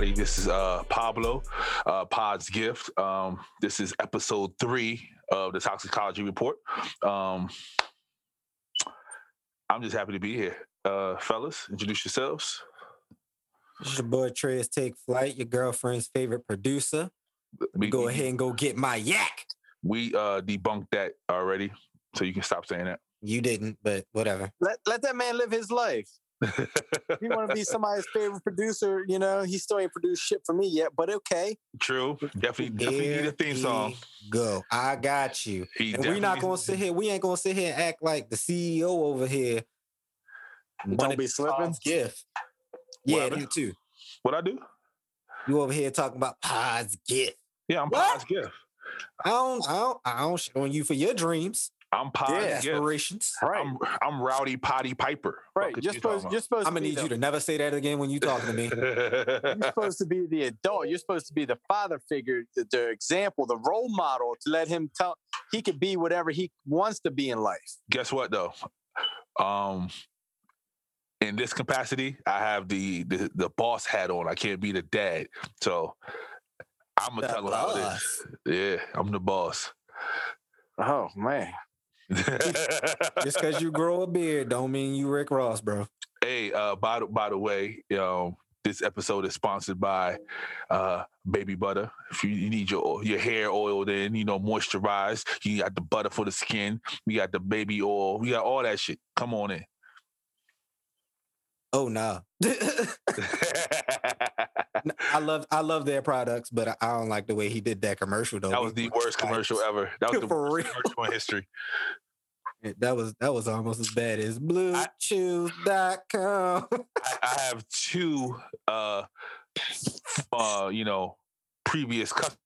what's going on, everybody? This is uh, Pablo, uh, Pod's Gift. Um, this is episode three of the Toxicology Report. Um, I'm just happy to be here. Uh, fellas, introduce yourselves. This is your boy Trey's Take Flight, your girlfriend's favorite producer. We Go ahead and go get my yak. We uh, debunked that already, so you can stop saying that. You didn't, but whatever. Let let that man live his life. If you want to be somebody's favorite producer, you know, he still ain't produced shit for me yet, but okay. True. Definitely, definitely need a theme song. Go. I got you. He And we're not gonna sit here. We ain't gonna sit here and act like the CEO over here. Don't be slipping. Gift. Yeah, Whatever. you too. What I do? You over here talking about Pod's gift. Yeah, I'm What? Pod's Gift. I don't, I don't, I don't shit on you for your dreams, I'm Pod's Yeah. Gift. aspirations. Right. I'm I'm Rowdy Potty Piper. right. You're supposed you're supposed I'm gonna be need you to never say that again when you talking to me. you're supposed to be the adult. You're supposed to be the father figure, the, the example, the role model to let him tell he could be whatever he wants to be in life. guess what though um in this capacity i have the the, the boss hat on i can't be the dad so i'm gonna The tell him how it yeah i'm the boss Oh man. Just because you grow a beard don't mean you Rick Ross, bro. hey uh by the by the way um this episode is sponsored by uh baby butter if you, you need your your hair oiled in you know moisturized you got the butter for the skin we got the baby oil we got all that shit come on in Oh no. I love I love their products, but I, don't like the way he did that commercial though. That was the worst commercial ever. That was the worst real. commercial in history. That was that was almost as bad as bluechews.com. I, I have two, uh, uh, you know, previous customers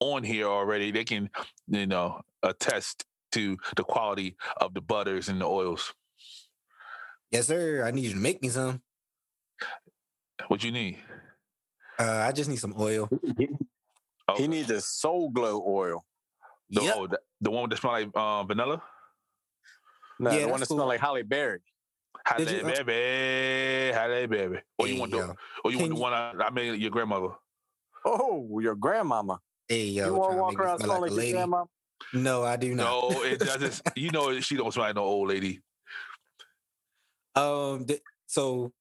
on here already. They can, you know, attest to the quality of the butters and the oils. yes, sir. I need you to make me some. What you need? Uh, I just need some oil. Oh, He needs a Soul Glo oil. the, Yep. oh, the, the one that smell like uh, vanilla. No, Yeah, the one that cool. smell like Halle Berry. Holly Did you- baby, halle baby. Or you Hey, want the, yo. or you want Can the one I, I made your grandmother. Oh, your grandmama. Hey yo, you want to walk around smelling like like your lady? grandma? No, I do not. No, it doesn't. you know, she don't smell like no old lady. Um, th- so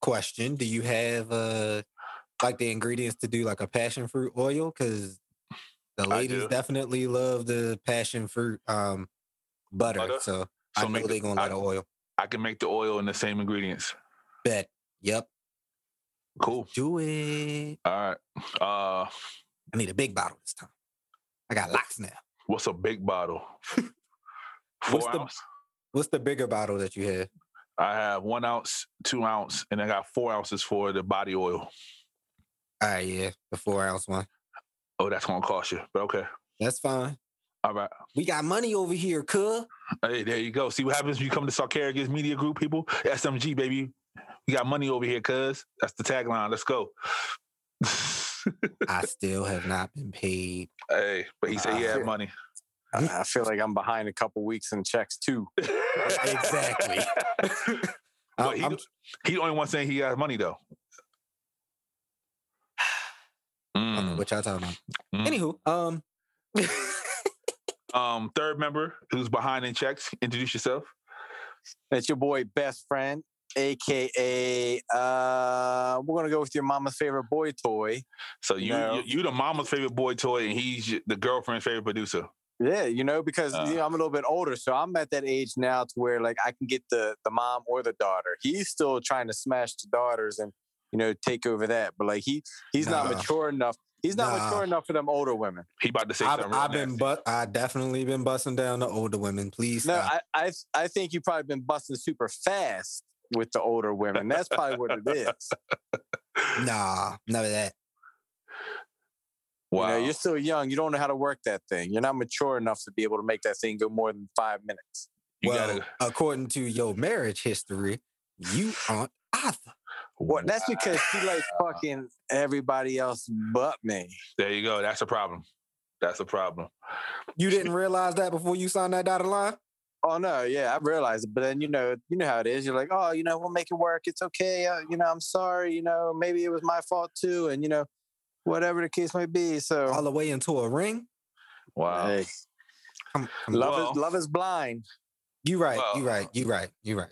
question: Do you have uh like the ingredients to do like a passion fruit oil? Because the ladies definitely love the passion fruit um butter. Butter? So, So I know they the- gonna I- let oil. I can make the oil in the same ingredients. Bet. Yep. Cool. Do it. All right. Uh, I need a big bottle this time. I got lots now. what's a big bottle? What's Four the- What's the bigger bottle that you have? I have one ounce, two ounce, and I got four ounces for the body oil. All right, yeah, the four ounce one. Oh, that's gonna cost you, but okay. That's fine. All right. We got money over here, cuh. Hey, there you go. See what happens when you come to Sarkarigas Media Group, people? SMG, baby. We got money over here, cuz. That's the tagline. Let's go. I still have not been paid. hey, but he said he had money. I I feel like I'm behind a couple weeks in checks too. Exactly. But I'm- he, I'm- he the only one saying he got money though. I don't know Mm, what y'all talking about. mm. Anywho, um, Um, third member who's behind in checks. Introduce yourself. That's your boy, best friend, aka uh, we're gonna go with your mama's favorite boy toy. So you No. you, you the mama's favorite boy toy, and he's the girlfriend's favorite producer. Yeah, you know, because Uh. you know, I'm a little bit older, so I'm at that age now to where like I can get the the mom or the daughter. He's still trying to smash the daughters and you know take over that, but like he he's not mature enough. He's not Nah. mature enough for them older women. He about to say I've, something. real I've been, nasty. but I definitely been busting down the older women. Please No, stop. I, I I think you've probably been busting super fast with the older women. That's probably what it is. nah, none of that. wow. You know, you're still young. You don't know how to work that thing. You're not mature enough to be able to make that thing go more than five minutes. You well, gotta- according to your marriage history, you aren't either. What? That's because she likes fucking everybody else but me. There you go. That's a problem. That's a problem. You didn't realize that before you signed that dotted line? Oh no, yeah, I realized it. But then you know, you know how it is. You're like, oh, you know, we'll make it work. It's okay. Uh, you know, I'm sorry. You know, maybe it was my fault too, and you know, whatever the case may be. So All the way into a ring. Wow. hey, Come, come love Well- is love is blind. You right. Well- you right. You right. You right.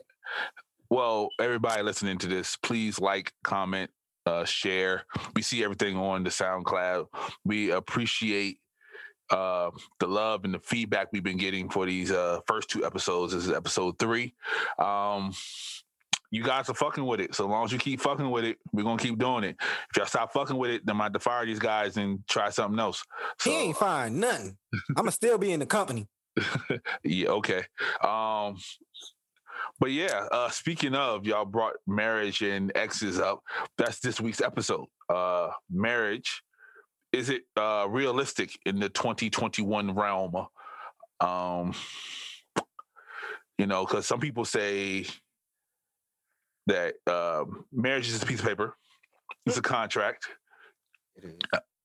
Well, everybody listening to this, please like, comment, uh, share. We see everything on the SoundCloud. We appreciate uh, the love and the feedback we've been getting for these uh, first two episodes. This is episode three. Um, you guys are fucking with it. So long as you keep fucking with it, we're gonna keep doing it. If y'all stop fucking with it, then I have to fire these guys and try something else. So he ain't fine. Nothing. I'ma still be in the company. yeah, okay. Um, but yeah, uh, speaking of, y'all brought marriage and exes up. That's this week's episode. Uh, marriage. Is it uh, realistic in the 2021 realm? Um, you know, because some people say that um, marriage is a piece of paper, it's a contract.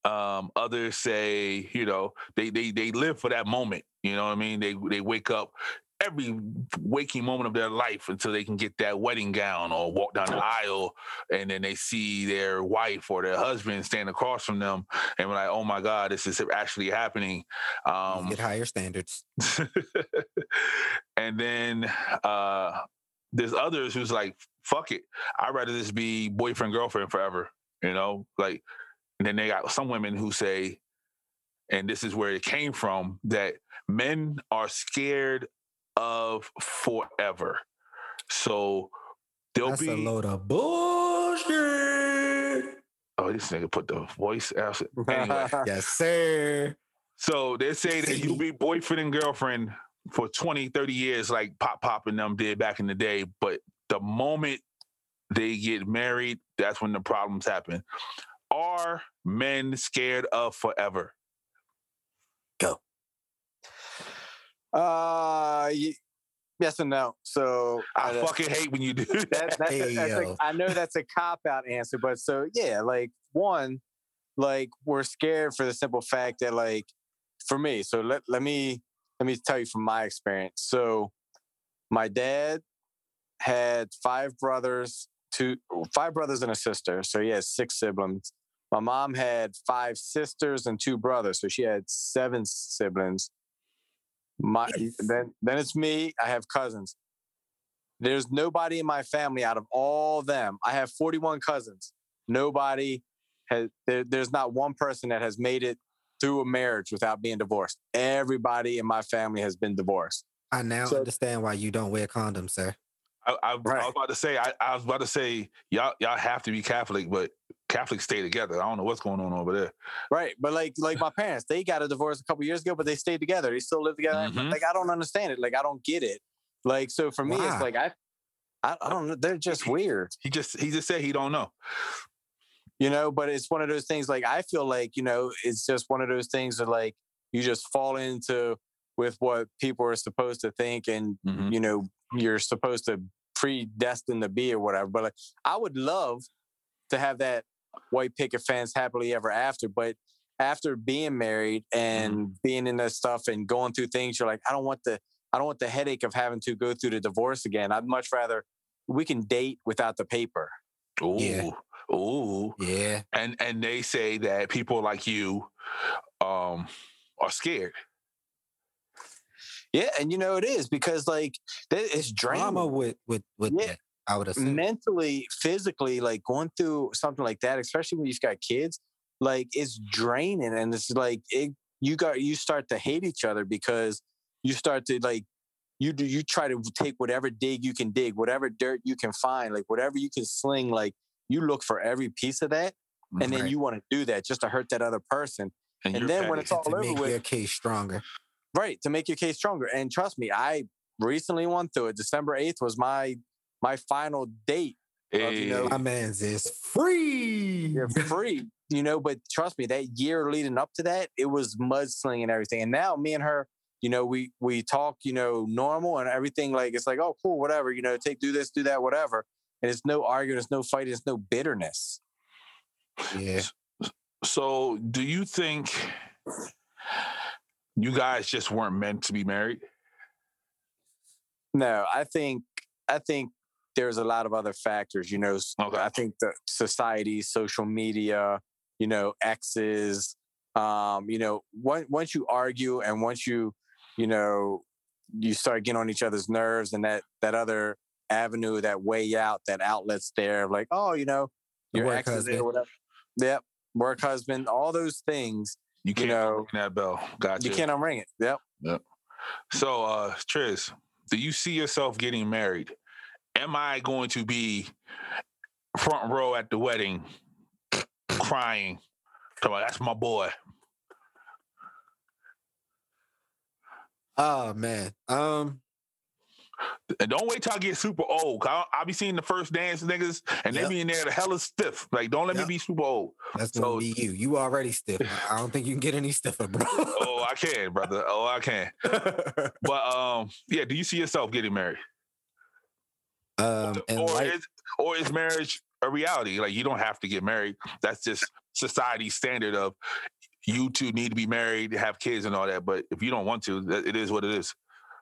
Um, others say, you know, they they they live for that moment. You know what I mean? They they wake up every waking moment of their life until they can get that wedding gown or walk down the aisle and then they see their wife or their husband stand across from them and we're like, oh my God, this is actually happening. Um, Get higher standards. and then uh there's others who's like, fuck it. I'd rather this be boyfriend, girlfriend forever. You know, like and then they got some women who say, and this is where it came from, that men are scared of forever. So there'll That's be a load of bullshit. oh, this nigga put the voice out. Anyway, yes, sir. So they say that you'll be boyfriend and girlfriend for 20, 30 years, like Pop Pop and them did back in the day. But the moment they get married, that's when the problems happen. Are men scared of forever? Uh, yes and no. So I uh, fucking hate when you do that. that, that, Hey, that's a, yo. I know that's a cop out answer, but so yeah, like one, like we're scared for the simple fact that like for me, so let let me let me tell you from my experience. So my dad had five brothers, two five brothers and a sister, so he has six siblings. My mom had five sisters and two brothers, so she had seven siblings. My Yes. then then it's me. I have cousins. There's nobody in my family out of all them. I have 41 cousins. Nobody has. There, there's not one person that has made it through a marriage without being divorced. Everybody in my family has been divorced. I now So- understand why you don't wear condoms, sir. I, I, I was about to say, I, I was about to say, y'all, y'all have to be Catholic, but Catholics stay together. I don't know what's going on over there. Right. But like like my parents, they got a divorce a couple years ago, but they stayed together. They still live together. Mhm. Like I don't understand it. Like I don't get it. Like so for me, Why? it's like I, I I don't know. They're just weird. He just, he just said he don't know. you know but it's one of those things like i feel like you know it's just one of those things that like you just fall into with what people are supposed to think and Mhm. you know you're supposed to predestined to be or whatever but like i would love to have that white picket fence happily ever after but after being married and being in that stuff and going through things you're like i don't want the i don't want the headache of having to go through the divorce again i'd much rather we can date without the paper Ooh, Yeah. ooh. Yeah. And and they say that people like you, um, are scared. Yeah, and you know it is because like it's Drama with with with Yeah. that. I would assume. mentally, physically. Like going through something like that, especially when you've got kids, like it's draining, and it's like it. You got you start to hate each other because you start to like you do you try to take whatever dig you can dig, whatever dirt you can find, like whatever you can sling. Like you look for every piece of that, mm, and then you want to do that just to hurt that other person. and you're then when it's all over make with, your case stronger. Right to make your case stronger and trust me i recently went through it december 8th was my my final date of, you know, eh. My man's is free. you're free you know but trust me that year leading up to that it was mudslinging and everything and now me and her you know we we talk you know normal and everything like it's like oh cool whatever you know take do this do that whatever and it's no arguing it's no fighting it's no bitterness Yeah. so do you think you guys just weren't meant to be married? No, I think I think there's a lot of other factors. You know, Okay. I think the society, social media, you know, exes. Um, you know, once once you argue and once you, you know, you start getting on each other's nerves, and that that other avenue, that way out, that outlet's there. Like, oh, you know, your work ex is there, whatever. Yep, work husband, all those things. You can't know, ring that bell. Gotcha. You can't unring it. Yep. Yep. So, uh, Triz, do you see yourself getting married? Am I going to be front row at the wedding, crying? Come on, that's my boy. Oh man. Um. And don't wait till I get super old. I, I be seeing the first dance niggas, and Yep. they be in there the hella stiff. Like, don't let Yep. me be super old. That's So- gonna be you. You already stiff. I- don't think you can get any stiffer, bro. Oh, I can, brother. Oh, I can. But um, yeah. Do you see yourself getting married, um, and or like, is or is marriage a reality? Like, you don't have to get married. That's just society's standard of you two need to be married, have kids, and all that. But if you don't want to, it is what it is.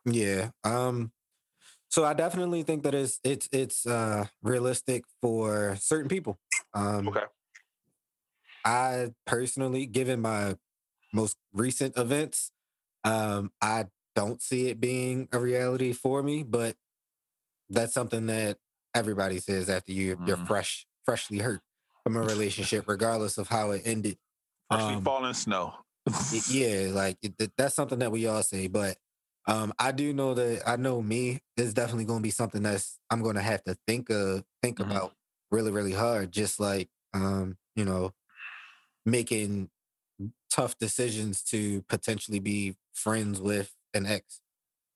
yeah. Um. So I definitely think that it's it's it's uh realistic for certain people. Um, Okay. I personally, given my most recent events, um, I don't see it being a reality for me, but that's something that everybody says after you you're Mhm. fresh, freshly hurt from a relationship, regardless of how it ended. Freshly Um, falling snow. Yeah, like it, that's something that we all say, but um, I do know that I know me. It's definitely going to be something that's I'm going to have to think of, think Mhm. about really, really hard. Just like um, you know, making tough decisions to potentially be friends with an ex.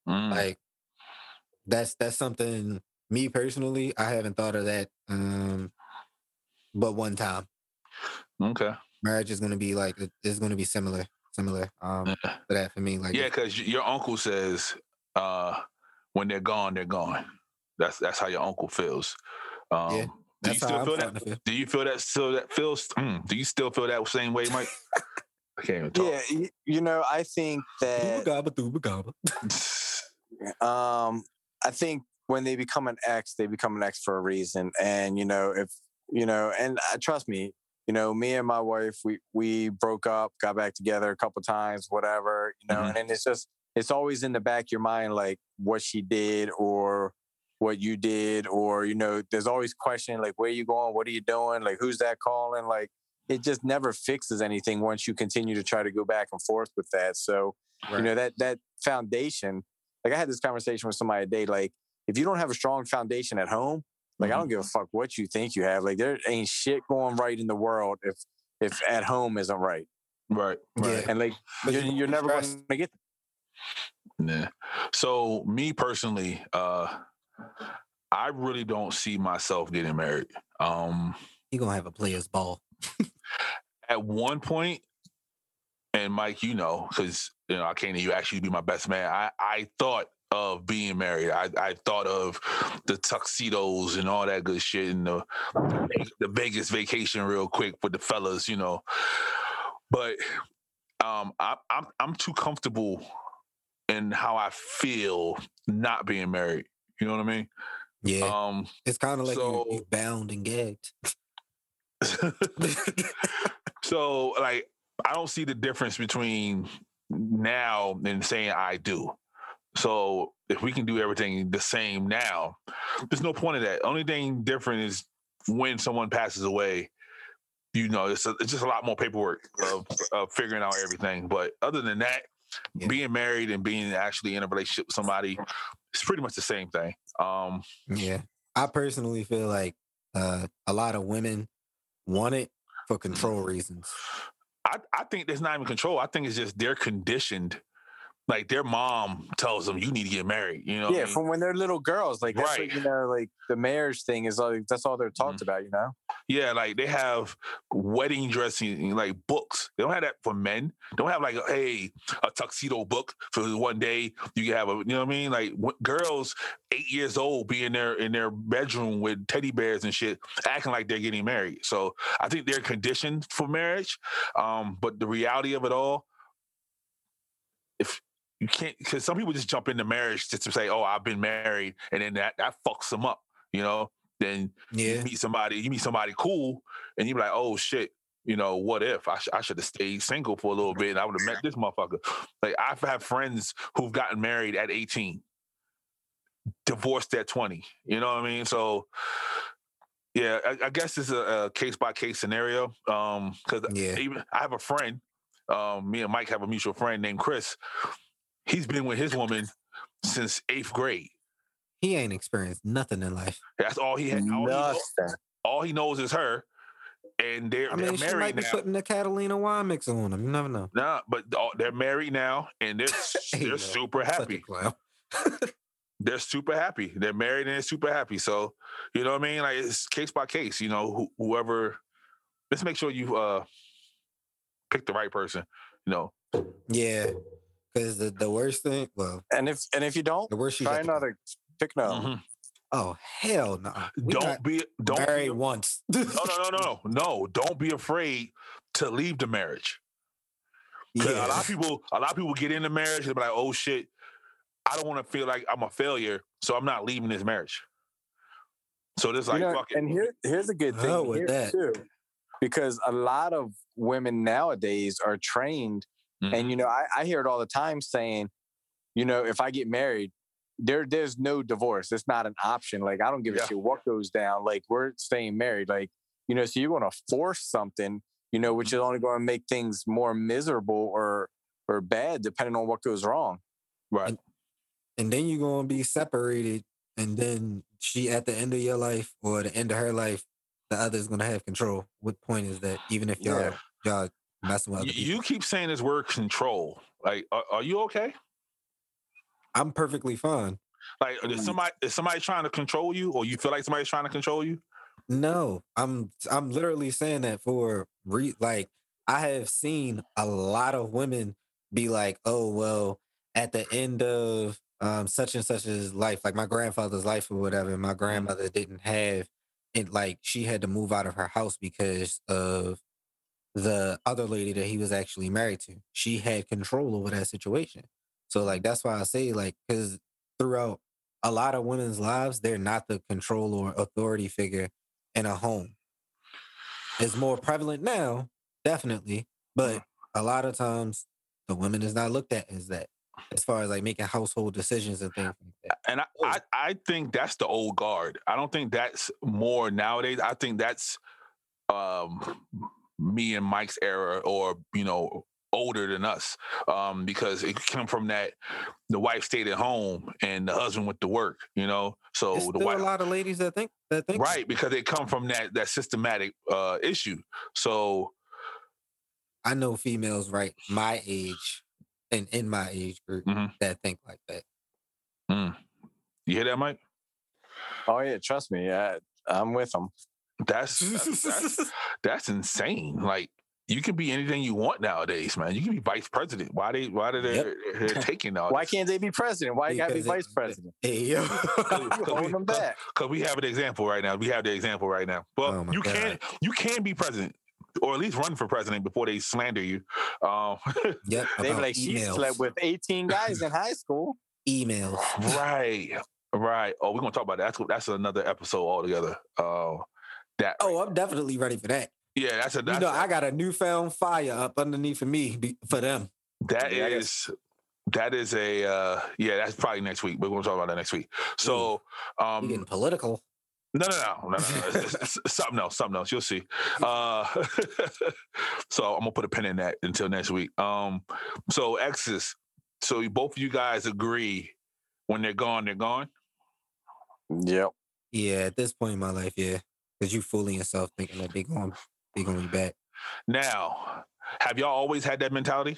Mm, Like that's that's something. Me personally, I haven't thought of that. Um, but one time, okay. marriage is going to be like it's going to be similar, similar um Yeah. to that for me. Like Yeah, because your uncle says uh, when they're gone, they're gone. That's that's how your uncle feels. Um, Yeah, do you still feel that? feel. Do you feel that still that feels? Mm, do you still feel that same way, Mike? I can't even talk. Yeah, you know, I think that Dooba dooba gaba. um i think when they become an ex they become an ex for a reason and you know if you know and uh, trust me you know me and my wife we we broke up got back together a couple times whatever you know Mhm. and it's just it's always in the back of your mind like what she did or what you did or you know there's always question like where you going? What are you doing? Like who's that calling? Like it just never fixes anything once you continue to try to go back and forth with that. So you know that that foundation like i had this conversation with somebody today like if you don't have a strong foundation at home like i Mhm. don't give a fuck what you think you have like there ain't shit going right in the world if if at home isn't right Right, right. Yeah. and like But you're, you you're never going to get Yeah. So me personally, uh, I really don't see myself getting married. Um, He gonna have a player's ball. at one point, and Mike, you know, because you know, I can't you actually be my best man. I I thought of being married. I I thought of the tuxedos and all that good shit and the the Vegas vacation real quick with the fellas, you know. But um, I, I'm I'm too comfortable in how I feel not being married. You know what I mean? Yeah, Um, it's kind of like you, you so- bound and gagged. so like I don't see the difference between now and saying I do. So if we can do everything the same now, there's no point of that. Only thing different is when someone passes away. You know, it's, a, it's just a lot more paperwork of, of figuring out everything. But other than that, Yeah. being married and being actually in a relationship with somebody, it's pretty much the same thing. Um, yeah, I personally feel like uh, a lot of women want it for control reasons. I, I think there's not even control. I think it's just they're conditioned. Like their mom tells them, "You need to get married." You know, what I yeah mean? from when they're little girls like that's Right. what, you know like the marriage thing is like that's all they're talked Mhm. about you know yeah, like they have wedding dressing like books. They don't have that for men. They don't have like, hey, a tuxedo book for one day. You can have a, you know what I mean? Like w- girls, eight years old, be in their in their bedroom with teddy bears and shit, acting like they're getting married. So I think they're conditioned for marriage. Um, but the reality of it all, if you can't because some people just jump into marriage just to say, "Oh, I've been married," and then that that fucks them up. You know, then Yeah. you meet somebody, you meet somebody cool, and you be like, "Oh shit." You know, what if I, sh- I should have stayed single for a little bit and I would have met this motherfucker? Like, I've had friends who've gotten married at 18, divorced at 20. You know what I mean? So, yeah, I, I guess it's a case by case scenario. Um, because Yeah. even I have a friend. Um, me and Mike have a mutual friend named Chris. He's been with his woman since eighth grade. He ain't experienced nothing in life. That's all he had. All he, knows, Nothing. all he knows is her, and they're, I mean, they're she might be now. putting the Catalina wine mix on him. You never know. Nah, but they're married now, and they're Hey, they're yo, super happy. clown. They're super happy. They're married and they're super happy. So you know what I mean? Like it's case by case. You know, who, whoever. Let's make sure you uh pick the right person. You know, Yeah. Because the, the worst thing, well, And if and if you don't, the worst you try have to another pick no. Mhm. Oh hell no! We don't be don't married be, once. no no no no no no. Don't be afraid to leave the marriage. Yeah. A lot of people, a lot of people get into marriage and be like, "Oh shit, I don't want to feel like I'm a failure, so I'm not leaving this marriage." So this like You know, fuck it. and here, here's a good thing Hell with here, that. too, because a lot of women nowadays are trained, Mhm. and you know, I, I hear it all the time saying, you know, if I get married, there there's no divorce. It's not an option. Like I don't give Yeah. a shit what goes down. Like we're staying married. Like you know, so you're going to force something, you know, Mm-hmm. which is only going to make things more miserable or or bad depending on what goes wrong. right. and then you're gonna be separated, and then she at the end of your life or the end of her life, the other's gonna have control. What point is that? Even if y'all Yeah. y'all messing with other You, people, you keep saying this word control. Like, are, are you okay? I'm perfectly fine. Like, is somebody is somebody trying to control you, or you feel like somebody's trying to control you? No, I'm I'm literally saying that for re like I have seen a lot of women be like, oh well, at the end of um such and such such's life, like my grandfather's life or whatever, my grandmother didn't have it like she had to move out of her house because of the other lady that he was actually married to. She had control over that situation. So like that's why I say like because throughout a lot of women's lives, they're not the control or authority figure in a home. It's more prevalent now, definitely, but a lot of times the woman is not looked at as that, as far as like making household decisions and things like that. And I, I, I think that's the old guard. I don't think that's more nowadays. I think that's um, me and Mike's era, or you know, older than us, um, because it came from that the wife stayed at home and the husband went to work. You know, so There's the wife. a lot of ladies that think that think Right, because they come from that that systematic uh, issue. So I know females right my age and in my age group Mhm. that think like that. mm. you hear that, Mike? Oh yeah, trust me, I, I'm with them. That's that's, that's that's insane. Like you can be anything you want nowadays, man. You can be vice president. Why they why did they Yep. they're taking all Why this? can't they be president? Why you gotta be vice president? Hey yo. You holding them back. Because we have an example right now. We have the example right now. Well, Oh my you can you can be president, or at least run for president before they slander you. Um, yep. They be like, she emails. slept with 18 guys in high school. emails. right, right. Oh, we're gonna talk about that. That's that's another episode altogether. Uh, that Oh, I'm definitely ready for that. yeah, that's a You that's know, a- I got a newfound fire up underneath of me be- for them. That yeah, is that is a uh yeah, that's probably next week. We're gonna talk about that next week. So We um getting political. no no no no no, something else, something else. You'll see. Uh so I'm gonna put a pin in that until next week. Um so exes, so both of you guys agree when they're gone, they're gone. Yep. Yeah, at this point in my life, yeah, because you fooling yourself thinking that they going they gonna be back. Now, have y'all always had that mentality?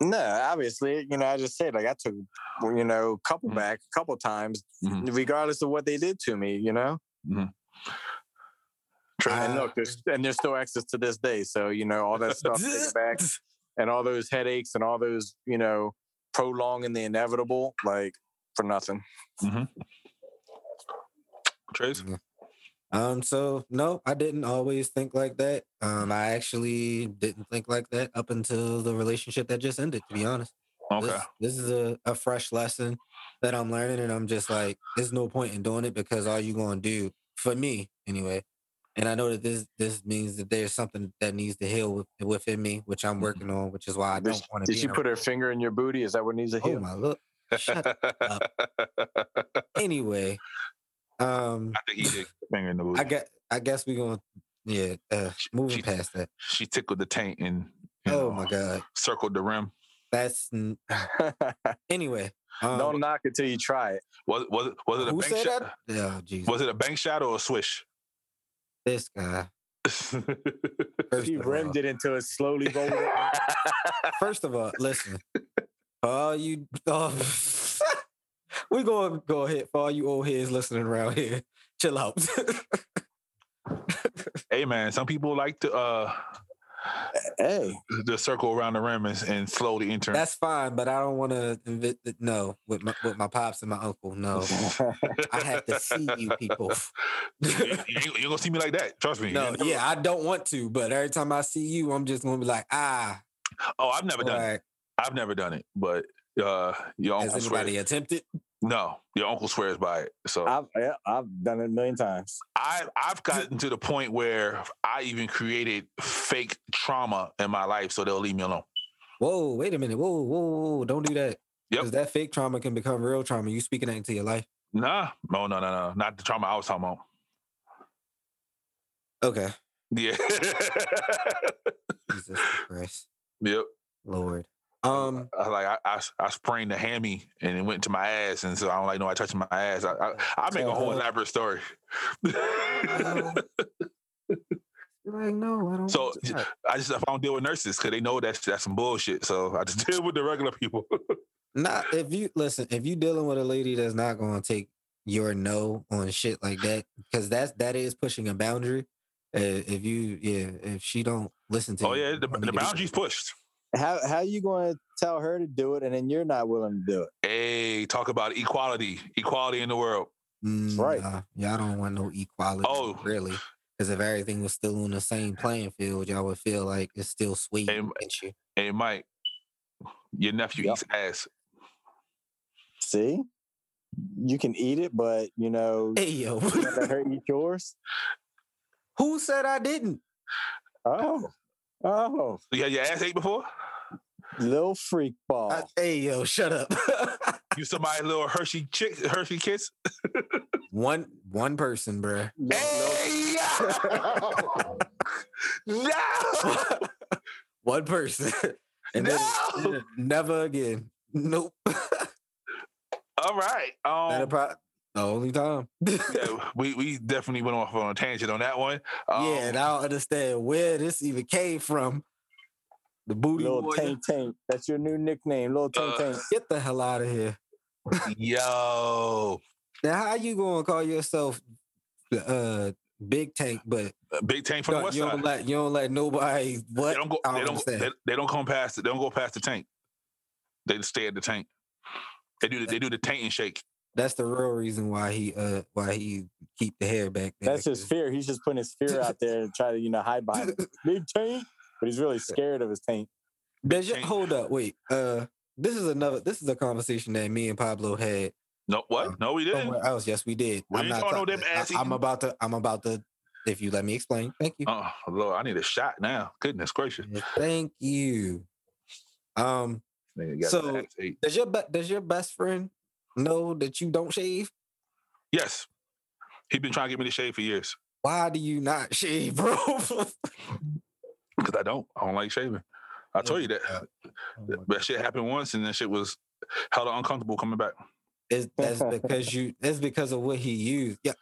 No, obviously, you know, I just said like I took, you know, a couple Mhm. back a couple times, Mhm. regardless of what they did to me. You know, Trey? and Uh, look, there's and there's still access to this day. So you know, all that stuff taken back, and all those headaches and all those, you know, prolonging the inevitable, like for nothing. mm Trace? Um, so no, I didn't always think like that. Um, I actually didn't think like that up until the relationship that just ended, to be honest. Okay. This, this is a, a fresh lesson that I'm learning, and I'm just like, there's no point in doing it because all you gonna do for me anyway. And I know that this this means that there's something that needs to heal with, within me, which I'm working on, which is why I don't want to. did she put her finger in your booty? Is that what needs to Oh heal? my look. Shut up. Anyway, um, I think he did finger in the booty. I get. I guess we're gonna. Yeah, uh, moving she- past that. she tickled the taint and Oh know, my god, circled the rim. that's n- anyway. Um, Don't knock it till you try it. Was was it was it a who bank shot? that? Oh Jesus, Was it a bank shot or a swish? this guy. First She of, rimmed all, it until it slowly rolled. first of all, listen. For all you, oh, we gonna go ahead for all you old heads listening around here. Chill out. hey man, some people like to uh hey, the circle around the rim and, and the enter. That's fine, but I don't want to. Invite no, with my with my pops and my uncle. No, I have to see you people. you, you you ain't gonna see me like that. Trust me. no, yeah, I don't want to, but every time I see you, I'm just gonna be like, ah. Oh, I've never done it. I've never done it, but uh, your Has uncle anybody swears. attempted? No, your uncle swears by it. So I've yeah, I've done it a million times. I I've gotten to the point where I even created fake trauma in my life, so they'll leave me alone. Whoa, wait a minute. Whoa, whoa, whoa, don't do that. Yep. Because that fake trauma can become real trauma. You speaking that into your life. Nah, no, no, no, no, not the trauma I was talking about. Okay. Yeah. Jesus Christ. yep. Lord. Um, I, like I, I, I sprained the hammy and it went to my ass, and so I don't like nobody touching my ass. I, I, I make a whole elaborate story. like, no, I don't. So. I just I don't deal with nurses because they know that's that's some bullshit. So I just deal with the regular people. Not if you listen, if you dealing with a lady that's not gonna take your no on shit like that, because that's that is pushing a boundary. Uh, if you, yeah, if she don't listen to oh you, yeah, the, the to boundaries pushed. How how you going to tell her to do it and then you're not willing to do it? Hey, talk about equality, equality in the world. Mm, right. nah, y'all don't want no equality, Oh. really. Because if everything was still on the same playing field, y'all would feel like it's still sweet Hey, against you. Hey, Mike, your nephew Yep. eats ass. See, you can eat it, but you know, Hey yo, let her eat yours. who said I didn't? Oh, oh, You had your ass ate before? little freak ball. I- hey yo, shut up. You somebody little Hershey chick, Hershey kiss? one one person, bruh. Little- little- Hey, no, one person. and then no. never again. Nope. All right. That'll Um, pro- the only time. yeah, we we definitely went off on a tangent on that one. Um, yeah, and I don't understand where this even came from. The booty little warrior. tank. taint. That's your new nickname, little tank Uh, taint. Get the hell out of here. yo, Now, how you gonna call yourself uh big tank, but big tank from the you, west you side. don't let you don't let nobody what? They don't go. They don't don't. They, they don't come past. it. They don't go past the tank. They just stay at the tank. They do. the- They do the taint and shake. That's the real reason why he uh why he keep the hair back there. That's his fear. He's just putting his fear out there and try to, you know, hide behind it. Big taint. But he's really scared of his taint. Does your, hold up, wait. Uh this is another this is a conversation that me and Pablo had No, what? Um, No, we didn't. somewhere else. Yes, we did. We ain't talking no talk- them ass I, am about to I'm about to if you let me explain. Thank you. Oh Lord, I need a shot now. Goodness gracious. Yeah, Thank you. Um So- the ass ate. does your does your best friend know that you don't shave? Yes, He's been trying to get me to shave for years Why do you not shave, bro? because I don't. I don't like shaving. I told you that. Oh That shit happened once, and that shit was hella uncomfortable coming back. It's, that's because you. That's because of what he used. Yeah,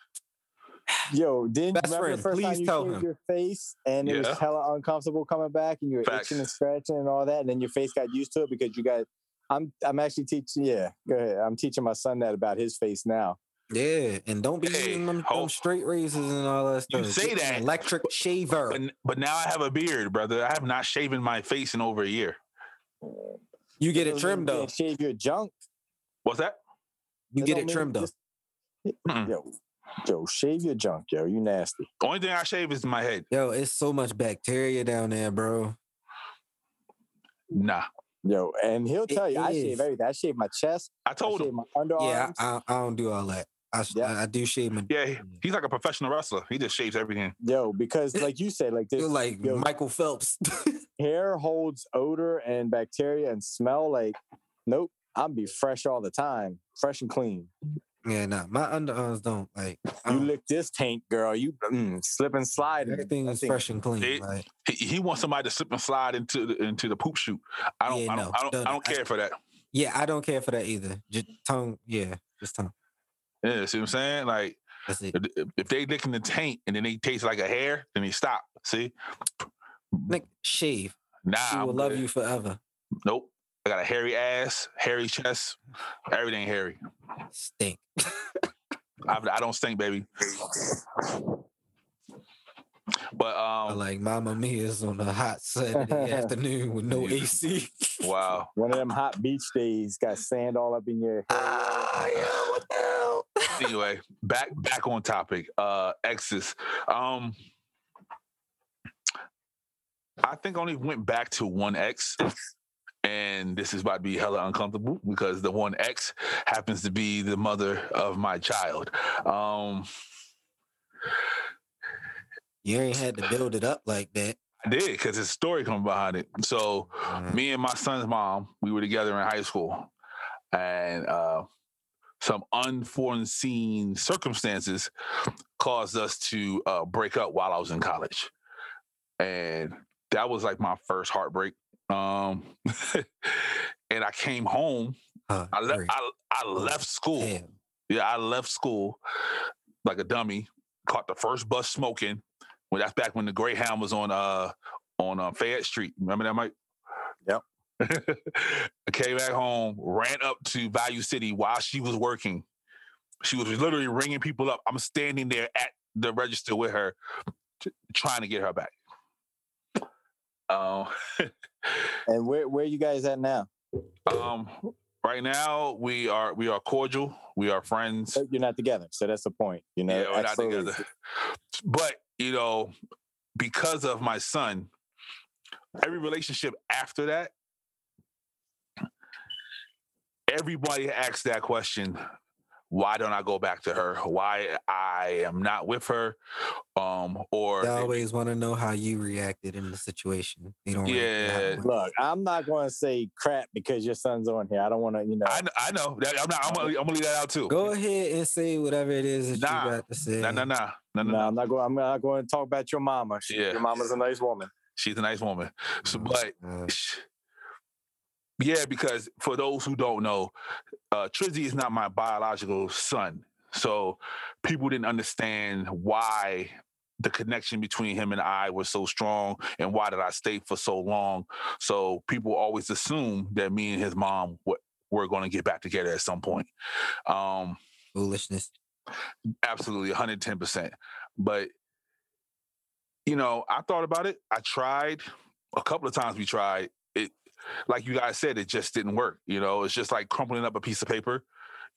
Yo, didn't Best you remember friend, the first time please you shaved him. your face and it Yeah. was hella uncomfortable coming back and you were Facts. itching and scratching and all that, and then your face got used to it because you got I'm I'm actually teaching yeah, go ahead. I'm teaching my son that about his face now. yeah, and don't be Hey, using them, them straight razors and all that stuff. You stuff. say Get that, electric shaver. But, but now I have a beard, brother. I have not shaven my face in over a year. You get it trimmed mean you though. Shave your junk. What's that? You That get it trimmed though. Yo, yo, shave your junk, yo. You nasty. The only thing I shave is my head. Yo, it's so much bacteria down there, bro. Nah. Yo, and he'll It tell you, I shave everything. I shave my chest. I I told shave him. my underarms. Yeah, I, I don't do all that. I, Yeah. I, I do shave my. Yeah, he's like a professional wrestler. He just shaves everything. Yo, because like you said, like this Feel like yo, Michael Phelps. hair holds odor and bacteria and smell. Like, nope, I'm be fresh all the time, fresh and clean. Yeah, nah, my underarms don't like. You don't- lick this tank, girl. You mm, slip and slide. and everything that is thing- fresh and clean. It- like, He, he wants somebody to slip and slide into the into the poop chute. I don't. Yeah, I don't. I don't, don't- I don't I- care for that. yeah, I don't care for that either. Just tongue, yeah, just tongue. Yeah, see what I'm saying? Like if- if they licking the taint and then they taste like a hair, then they stop. See? Nick, shave. Nah, she will I'm love good. you forever. Nope. I got a hairy ass, hairy chest, everything hairy. Stink. I, I don't stink, baby. But I um, like Mama Mia's on a hot Saturday afternoon with no AC. wow. One of them hot beach days, got sand all up in your hair. Ah, yeah, what the hell? Anyway, back back on topic. Uh, exes. Um, I think I only went back to one ex. And this is about to be hella uncomfortable because the one ex happens to be the mother of my child. Um, You ain't had to build it up like that. I did because there's a story coming behind it. So Mhm. me and my son's mom, we were together in high school, and uh, some unforeseen circumstances caused us to uh, break up while I was in college, and that was like my first heartbreak. Um, and I came home. Huh, I left. I, I left school. Damn. Yeah, I left school like a dummy. Caught the first bus smoking. Well, that's back when the Greyhound was on uh on uh, Fayette Street. Remember that, Mike? Yep. I came back home, ran up to Value City while she was working. She was literally ringing people up. I'm standing there at the register with her, t- trying to get her back. Um, And where where you guys at now? um, right now we are we are cordial. We are friends. You're not together, so that's the point. You know, yeah, we're not together. But you know, because of my son, every relationship after that, everybody asks that question. Why don't I go back to her? Why I am not with her? Um, or They always want to know how you reacted in the situation. They don't. really care how Yeah. Look, I'm not going to say crap because your son's on here. I don't want to, you know. I, kn- I know that I'm not. I'm gonna, I'm gonna leave that out too. Go ahead and say whatever it is that Nah. you got to say. No, no, no, no, no. no, I'm not going. I'm not going to talk about your mama. She, Yeah. Your mama's a nice woman. She's a nice woman. So, Mm, but uh, Yeah, because for those who don't know, uh, Trizzy is not my biological son. So people didn't understand why the connection between him and I was so strong and why did I stay for so long. So people always assume that me and his mom were, were going to get back together at some point. Um, foolishness. absolutely 110%. But, you know, I thought about it. I tried a couple of times we tried. It, like you guys said, it just didn't work. You know, it's just like crumpling up a piece of paper.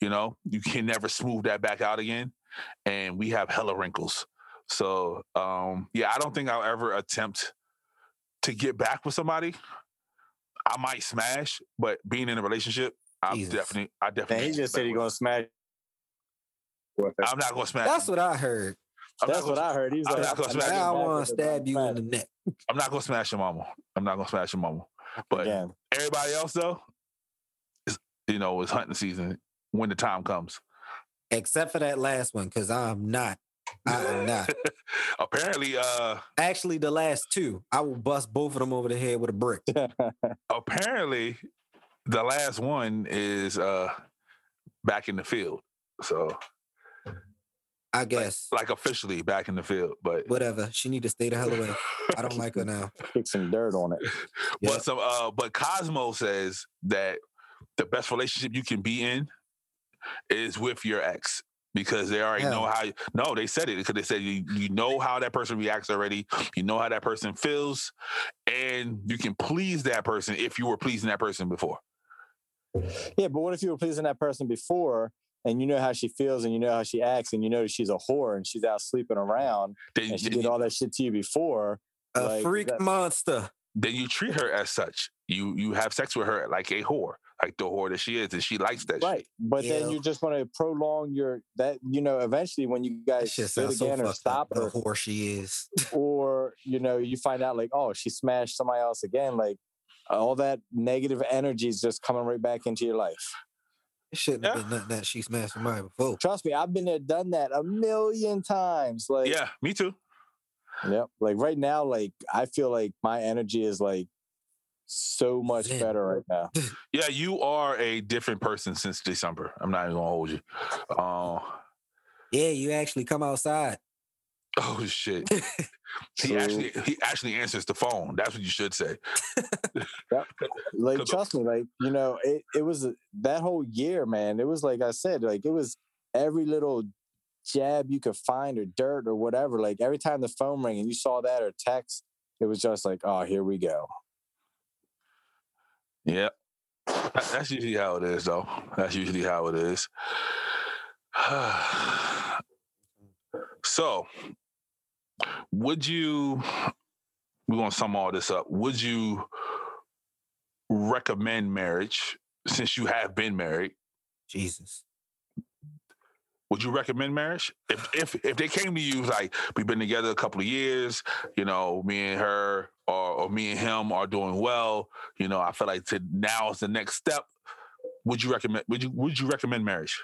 You know, you can never smooth that back out again. And we have hella wrinkles. So, um, yeah, I don't think I'll ever attempt to get back with somebody. I might smash, but being in a relationship, I'm Jesus. definitely, I Man, definitely. he just said he's going to smash. I'm not gonna smash. That's what I heard. I'm That's gonna- what I heard. He's I'm like, not gonna smash Now I want to stab you in the neck. I'm not gonna smash your mama. I'm not gonna smash your mama. But Again, everybody else though, you know, it's hunting season when the time comes. Except for that last one, because I'm not. I am not. apparently, uh, Actually, the last two, I will bust both of them over the head with a brick. apparently, the last one is uh back in the field. So, I guess. like officially back in the field, but Whatever. She need to stay the hell away. I don't like her now. kick some dirt on it. Yeah. But some, uh, but Cosmo says that the best relationship you can be in is with your ex because they already know Hell. how. No, they said it because they said you you know how that person reacts already. You know how that person feels, and you can please that person if you were pleasing that person before. Yeah, but what if you were pleasing that person before and you know how she feels and you know how she acts and you know she's a whore and she's out sleeping around Then, and she then, did you, all that shit to you before? A Like, freak that- monster. then you treat her as such. you you have sex with her like a whore, like the whore that she is, and she likes that right. shit. But then you're just going to prolong your that you know eventually when you guys shit sit sounds so again or stop up. or The whore she is. or you know you find out like oh she smashed somebody else again like all that negative energy is just coming right back into your life It shouldn't Yeah. have been nothing that she smashed somebody before. trust me i've been there done that a million times like Yeah, me too. yep like right now like i feel like my energy is like so much Zen. better right now Yeah, you are a different person since December. I'm not even gonna hold you. Uh, Yeah, you actually come outside. Oh shit. He actually he actually answers the phone. That's what you should say. like trust me like you know it, it was that whole year man it was like i said like it was every little jab you could find or dirt or whatever like every time the phone rang and you saw that or text it was just like oh here we go Yeah. That's usually how it is, though. That's usually how it is. so, would you? We're gonna sum all this up. Would you recommend marriage since you have been married? Jesus. Would you recommend marriage? If if if they came to you like we've been together a couple of years, you know, me and her or or me and him are doing well, you know, I feel like to now is the next step. Would you recommend would you would you recommend marriage?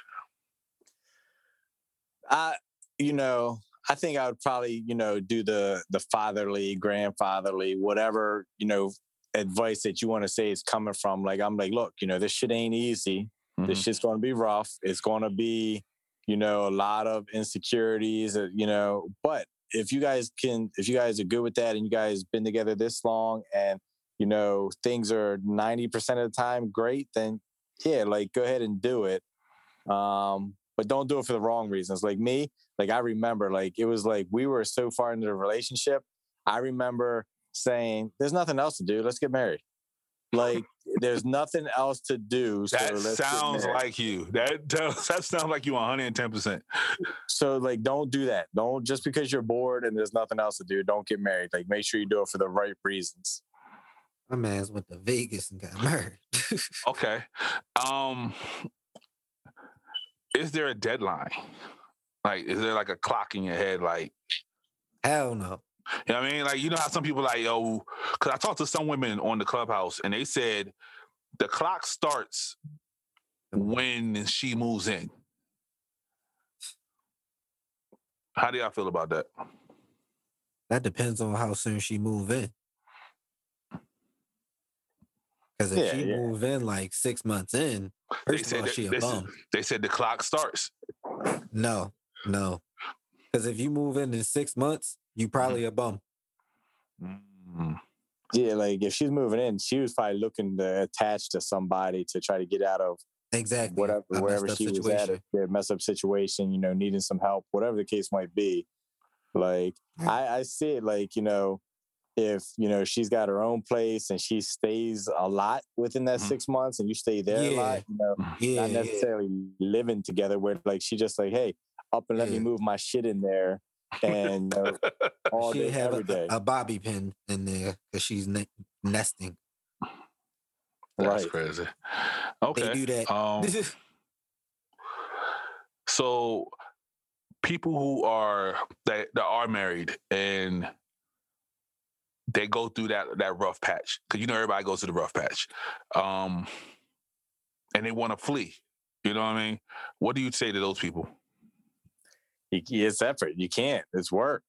i you know i think i would probably you know do the the fatherly grandfatherly whatever you know advice that you want to say is coming from like i'm like look you know this shit ain't easy. This Mhm. shit's going to be rough. It's going to be you know a lot of insecurities uh, you know but if you guys can if you guys are good with that and you guys been together this long and you know things are 90% of the time great then yeah like go ahead and do it um but don't do it for the wrong reasons. Like me like i remember like it was like we were so far into the relationship i remember saying there's nothing else to do let's get married like there's nothing else to do so That let's sounds like you. That does- that sounds like you 110. percent So like don't do that. Don't just because you're bored and there's nothing else to do, don't get married. Like make sure you do it for the right reasons. My man's went to Vegas and got married. Okay. Um is there a deadline? Like is there like a clock in your head like Hell no. You know what I mean? Like, you know how some people like, yo, because I talked to some women on the clubhouse and they said the clock starts when she moves in. How do y'all feel about that? That depends on how soon she move in. Because if Yeah, she yeah. move in like six months in, They of said all, that- she a they said- bum. They said the clock starts. No, no. Because if you move in in six months, you probably a bum. Mm. Yeah, like if she's moving in, she was probably looking to attach to somebody to try to get out of Exactly. whatever a wherever messed up she was at, situation. or yeah, mess up situation, you know, needing some help, whatever the case might be. Like Yeah. I, I see it like, you know, if you know she's got her own place and she stays a lot within that Mhm. six months and you stay there a lot, you know, Yeah, not yeah. necessarily living together where like she just like, hey, up and let me move my shit in there and you know, all She day, have every a, day. a bobby pin in there because she's ne- nesting. That's Right. crazy. Okay. They do that. Um, so people who are that, that are married and they go through that that rough patch because you know everybody goes through the rough patch um and they want to flee you know what i mean what do you say to those people You- it's effort. You can't. It's work.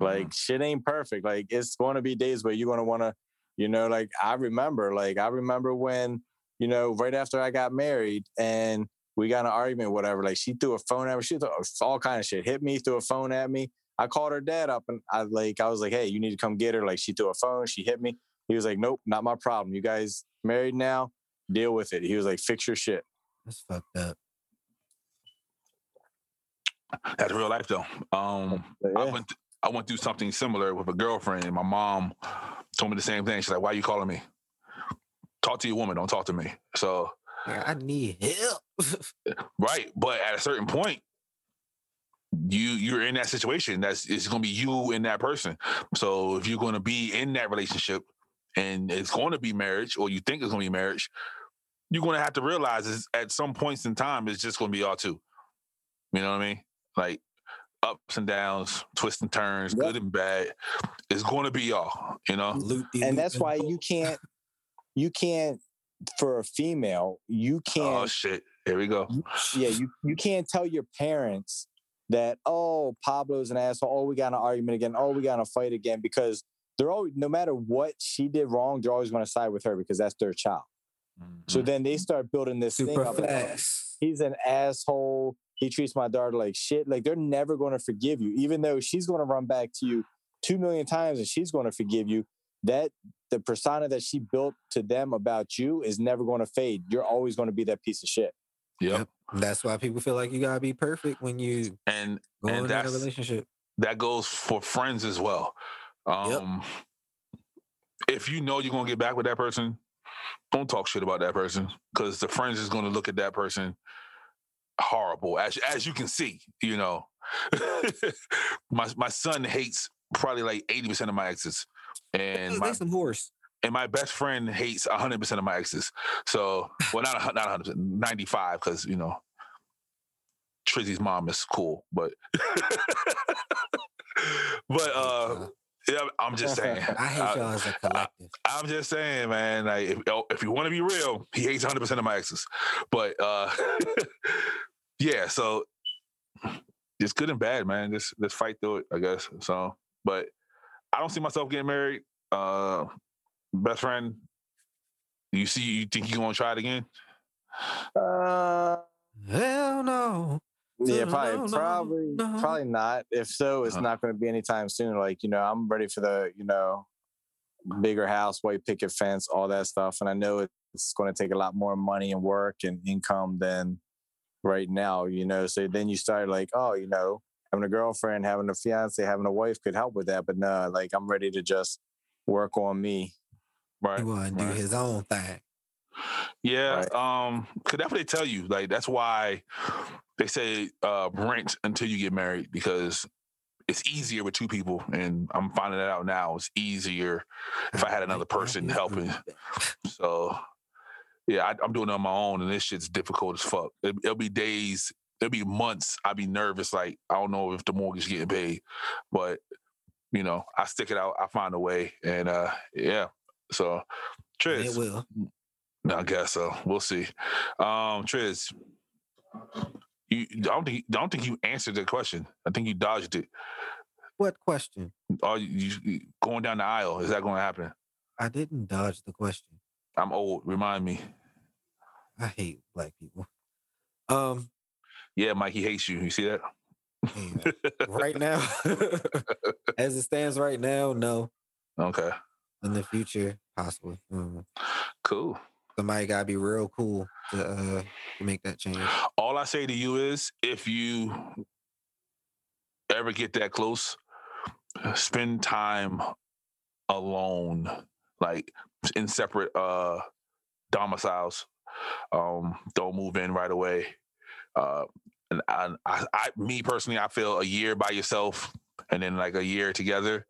Mm. Like shit ain't perfect. Like it's going to be days where you're going to want to, you know, like I remember, like I remember when, you know, right after I got married and we got an argument, whatever. Like she threw a phone at me. She threw all kind of shit. Hit me, threw a phone at me. I called her dad up and I like I was like, hey, you need to come get her. Like she threw a phone. She hit me. He was like, nope, not my problem. You guys married now. Deal with it. He was like, fix your shit. That's fucked up. That's real life though um But I went th- I went through something similar with a girlfriend. and My mom told me the same thing. She's like, "Why are you calling me? Talk to your woman. Don't talk to me." So Yeah, I need help. right, but at a certain point, you you're in that situation. That's it's going to be you and that person. So if you're going to be in that relationship, and it's going to be marriage, or you think it's going to be marriage, you're going to have to realize is at some points in time it's just going to be y'all two. You know what I mean? Like ups and downs, twists and turns, Yep. good and bad. It's going to be y'all. You know? And that's why you can't you can't for a female you Oh can't Oh shit! Here we go. you- yeah you you can't tell your parents that oh pablo's an asshole oh we got an argument again oh we got in a fight again because they're always no matter what she did wrong they're always going to side with her because that's their child so Mhm. then they start building this thing super up like, oh, fast. he's an asshole he treats my daughter like shit like they're never going to forgive you even though she's going to run back to you two million times and she's going to forgive you that the persona that she built to them about you is never going to fade you're always going to be that piece of shit Yep. Yep. That's why people feel like you gotta be perfect when you And go And into a that's- relationship. that goes for friends as well. Um, If you know you're gonna get back with that person, don't talk shit about that person because the friends is gonna look at that person horrible, as as you can see. You know, my my son hates probably like eighty percent of my exes, and my some horse. and my best friend hates hundred percent of my exes. So, well, not not hundred, ninety five, because you know, Trizzy's mom is cool, but but uh, yeah, I'm just saying. I hate y'all as a collective. I'm just saying, man. Like, if oh, if you want to be real, he hates 100 percent of my exes. But uh, yeah, so it's good and bad, man. Just let's fight through it, I guess. So, but I don't see myself getting married. Uh, best friend, you see, you think you gonna try it again? uh Hell no. Yeah probably no, no, probably no. probably not if so it's Uh-huh. not going to be anytime soon like you know i'm ready for the you know bigger house white picket fence all that stuff and i know it's going to take a lot more money and work and income than right now you know so then you start like oh you know having a girlfriend having a fiance having a wife could help with that but no like i'm ready to just work on me Right. He wanna do right. his own thing. Yeah, Right. um, what they tell you. Like that's why they say uh rent until you get married because it's easier with two people, and I'm finding that out now. It's easier if I had another person helping. So yeah, I, I'm doing it on my own, and this shit's difficult as fuck. It, it'll be days, it'll be months. I'll be nervous, like I don't know if the mortgage getting paid, but you know, I stick it out. I find a way, and uh yeah. So, Triz, It will. I guess so. We'll see. Um, Triz, you I don't think I don't think you answered the question. I think you dodged it. What question? Are you, you going down the aisle? Is that going to happen? I didn't dodge the question. I'm old. Remind me. I hate black people. Um, Yeah, Mike, he hates you. You see that? right now, as it stands right now, no. Okay, In the future, possibly. Mm. cool. Somebody gotta be real cool to uh to make that change. All I say to you is, if you ever get that close, spend time alone, like in separate uh domiciles. Um, don't move in right away. Uh, and I, I, I, me personally, I feel a year by yourself and then like a year together,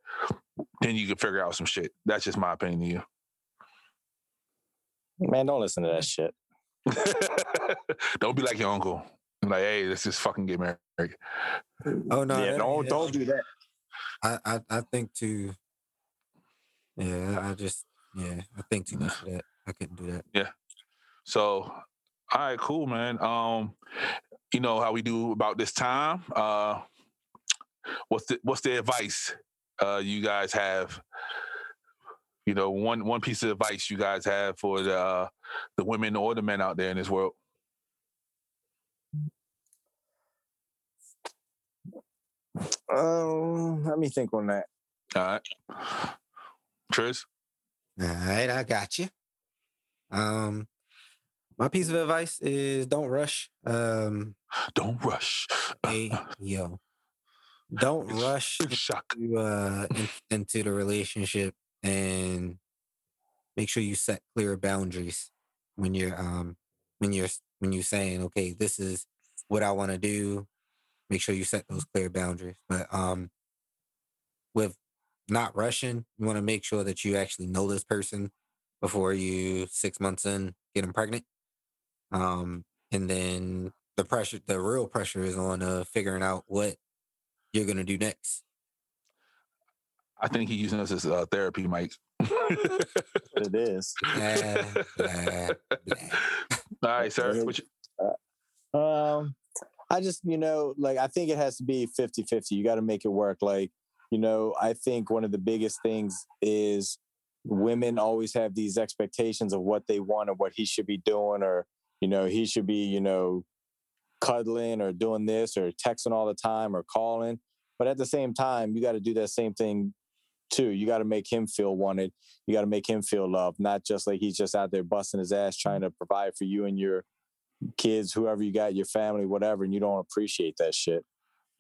then you can figure out some shit. That's just my opinion to you. Man don't listen to that shit don't be like your uncle. Like, hey, let's just fucking get married. Oh no, yeah that- don't yeah, don't do that I, I I think too. Yeah, I just yeah, I think too much of that. I couldn't do that. Yeah. So, all right, cool, man. Um, you know how we do about this time. Uh, what's the what's the advice uh you guys have? You know, one one piece of advice you guys have for the uh, the women or the men out there in this world. um let me think on that All right, Tris. All right, I got you. Um, my piece of advice is don't rush. Um, Don't rush. hey yo, don't rush Shock. to, uh into the relationship and make sure you set clear boundaries when you're um when you're when you're saying okay this is what I want to do. Make sure you set those clear boundaries. But um, with not rushing. You want to make sure that you actually know this person before you six months in get them pregnant. Um, and then the pressure, the real pressure is on uh, figuring out what you're gonna do next. I think he's using us as uh, therapy, Mike. it is. Blah, blah, blah. All right, sir. What you- Um, I just, you know, like I think it has to be 50 50. You got to make it work. Like, you know, I think one of the biggest things is women always have these expectations of what they want or what he should be doing, or, you know, he should be, you know, cuddling or doing this or texting all the time or calling. But at the same time, you got to do that same thing too. You got to make him feel wanted. You got to make him feel loved, not just like he's just out there busting his ass trying to provide for you and your kids, whoever you got, your family, whatever, and you don't appreciate that shit.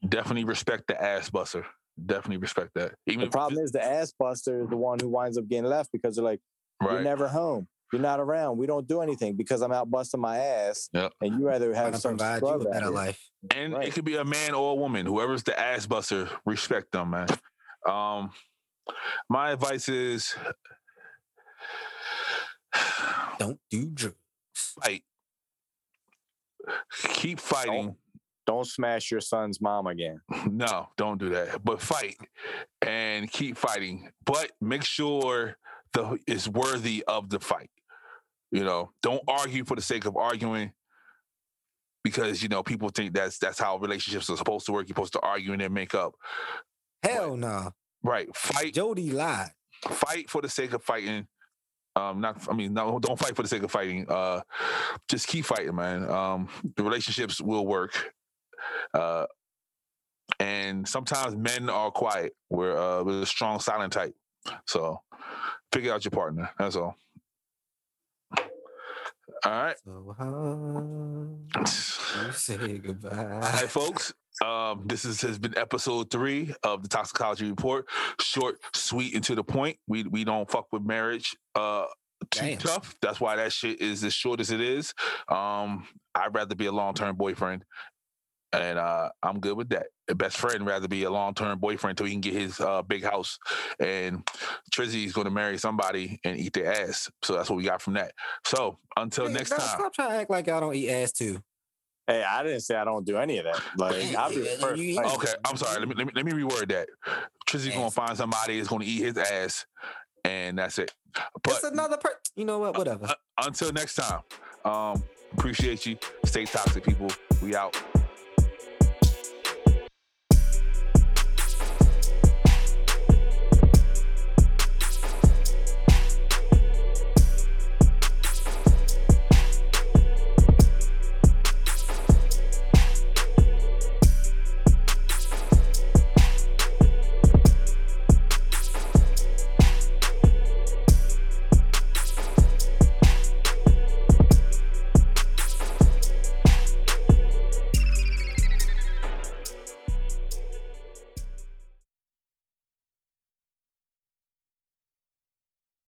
definitely respect the ass buster. Definitely respect that. Even The problem is the ass buster is the one who winds up getting left because they're like, right. you're never home. You're not around. We don't do anything because I'm out busting my ass. Yep. And you rather have some provide you a out better here. life. and Right. it could be a man or a woman. Whoever's the ass buster, respect them, man. Um, my advice is Don't do drugs. fight. Keep fighting. Don't smash your son's mom again. No, don't do that. But fight and keep fighting. But make sure the is worthy of the fight. You know, don't argue for the sake of arguing. Because you know people think that's that's how relationships are supposed to work. You're supposed to argue and then make up. Hell no. Right. Fight Jody lied. fight for the sake of fighting. Um, not I mean, no, don't fight for the sake of fighting. Uh, just keep fighting, man. Um, the relationships will work. Uh, and sometimes men are quiet. We're uh, we're a strong, silent type. So figure out your partner. That's all. All right. So how you say goodbye? All right, folks. Um, this is, has been episode three of the Toxicology Report. Short, sweet, and to the point. We we don't fuck with marriage uh too Damn. tough. That's why that shit is as short as it is. Um, I'd rather be a long term boyfriend. And uh, I'm good with that. A best friend rather be a long term boyfriend till he can get his uh, big house. And Trizzy's going to marry somebody and eat their ass. So that's what we got from that. So until Hey, next time. Stop trying to act like y'all don't eat ass too. Hey, I didn't say I don't do any of that. Like I'll be Yeah, first. like, Okay, I'm sorry. Let me let me, let me reword that. Trizzy's gonna find somebody that's gonna eat his ass, and that's it. But it's another per. You know what? Whatever. until next time, um, appreciate you. Stay toxic, people. We out.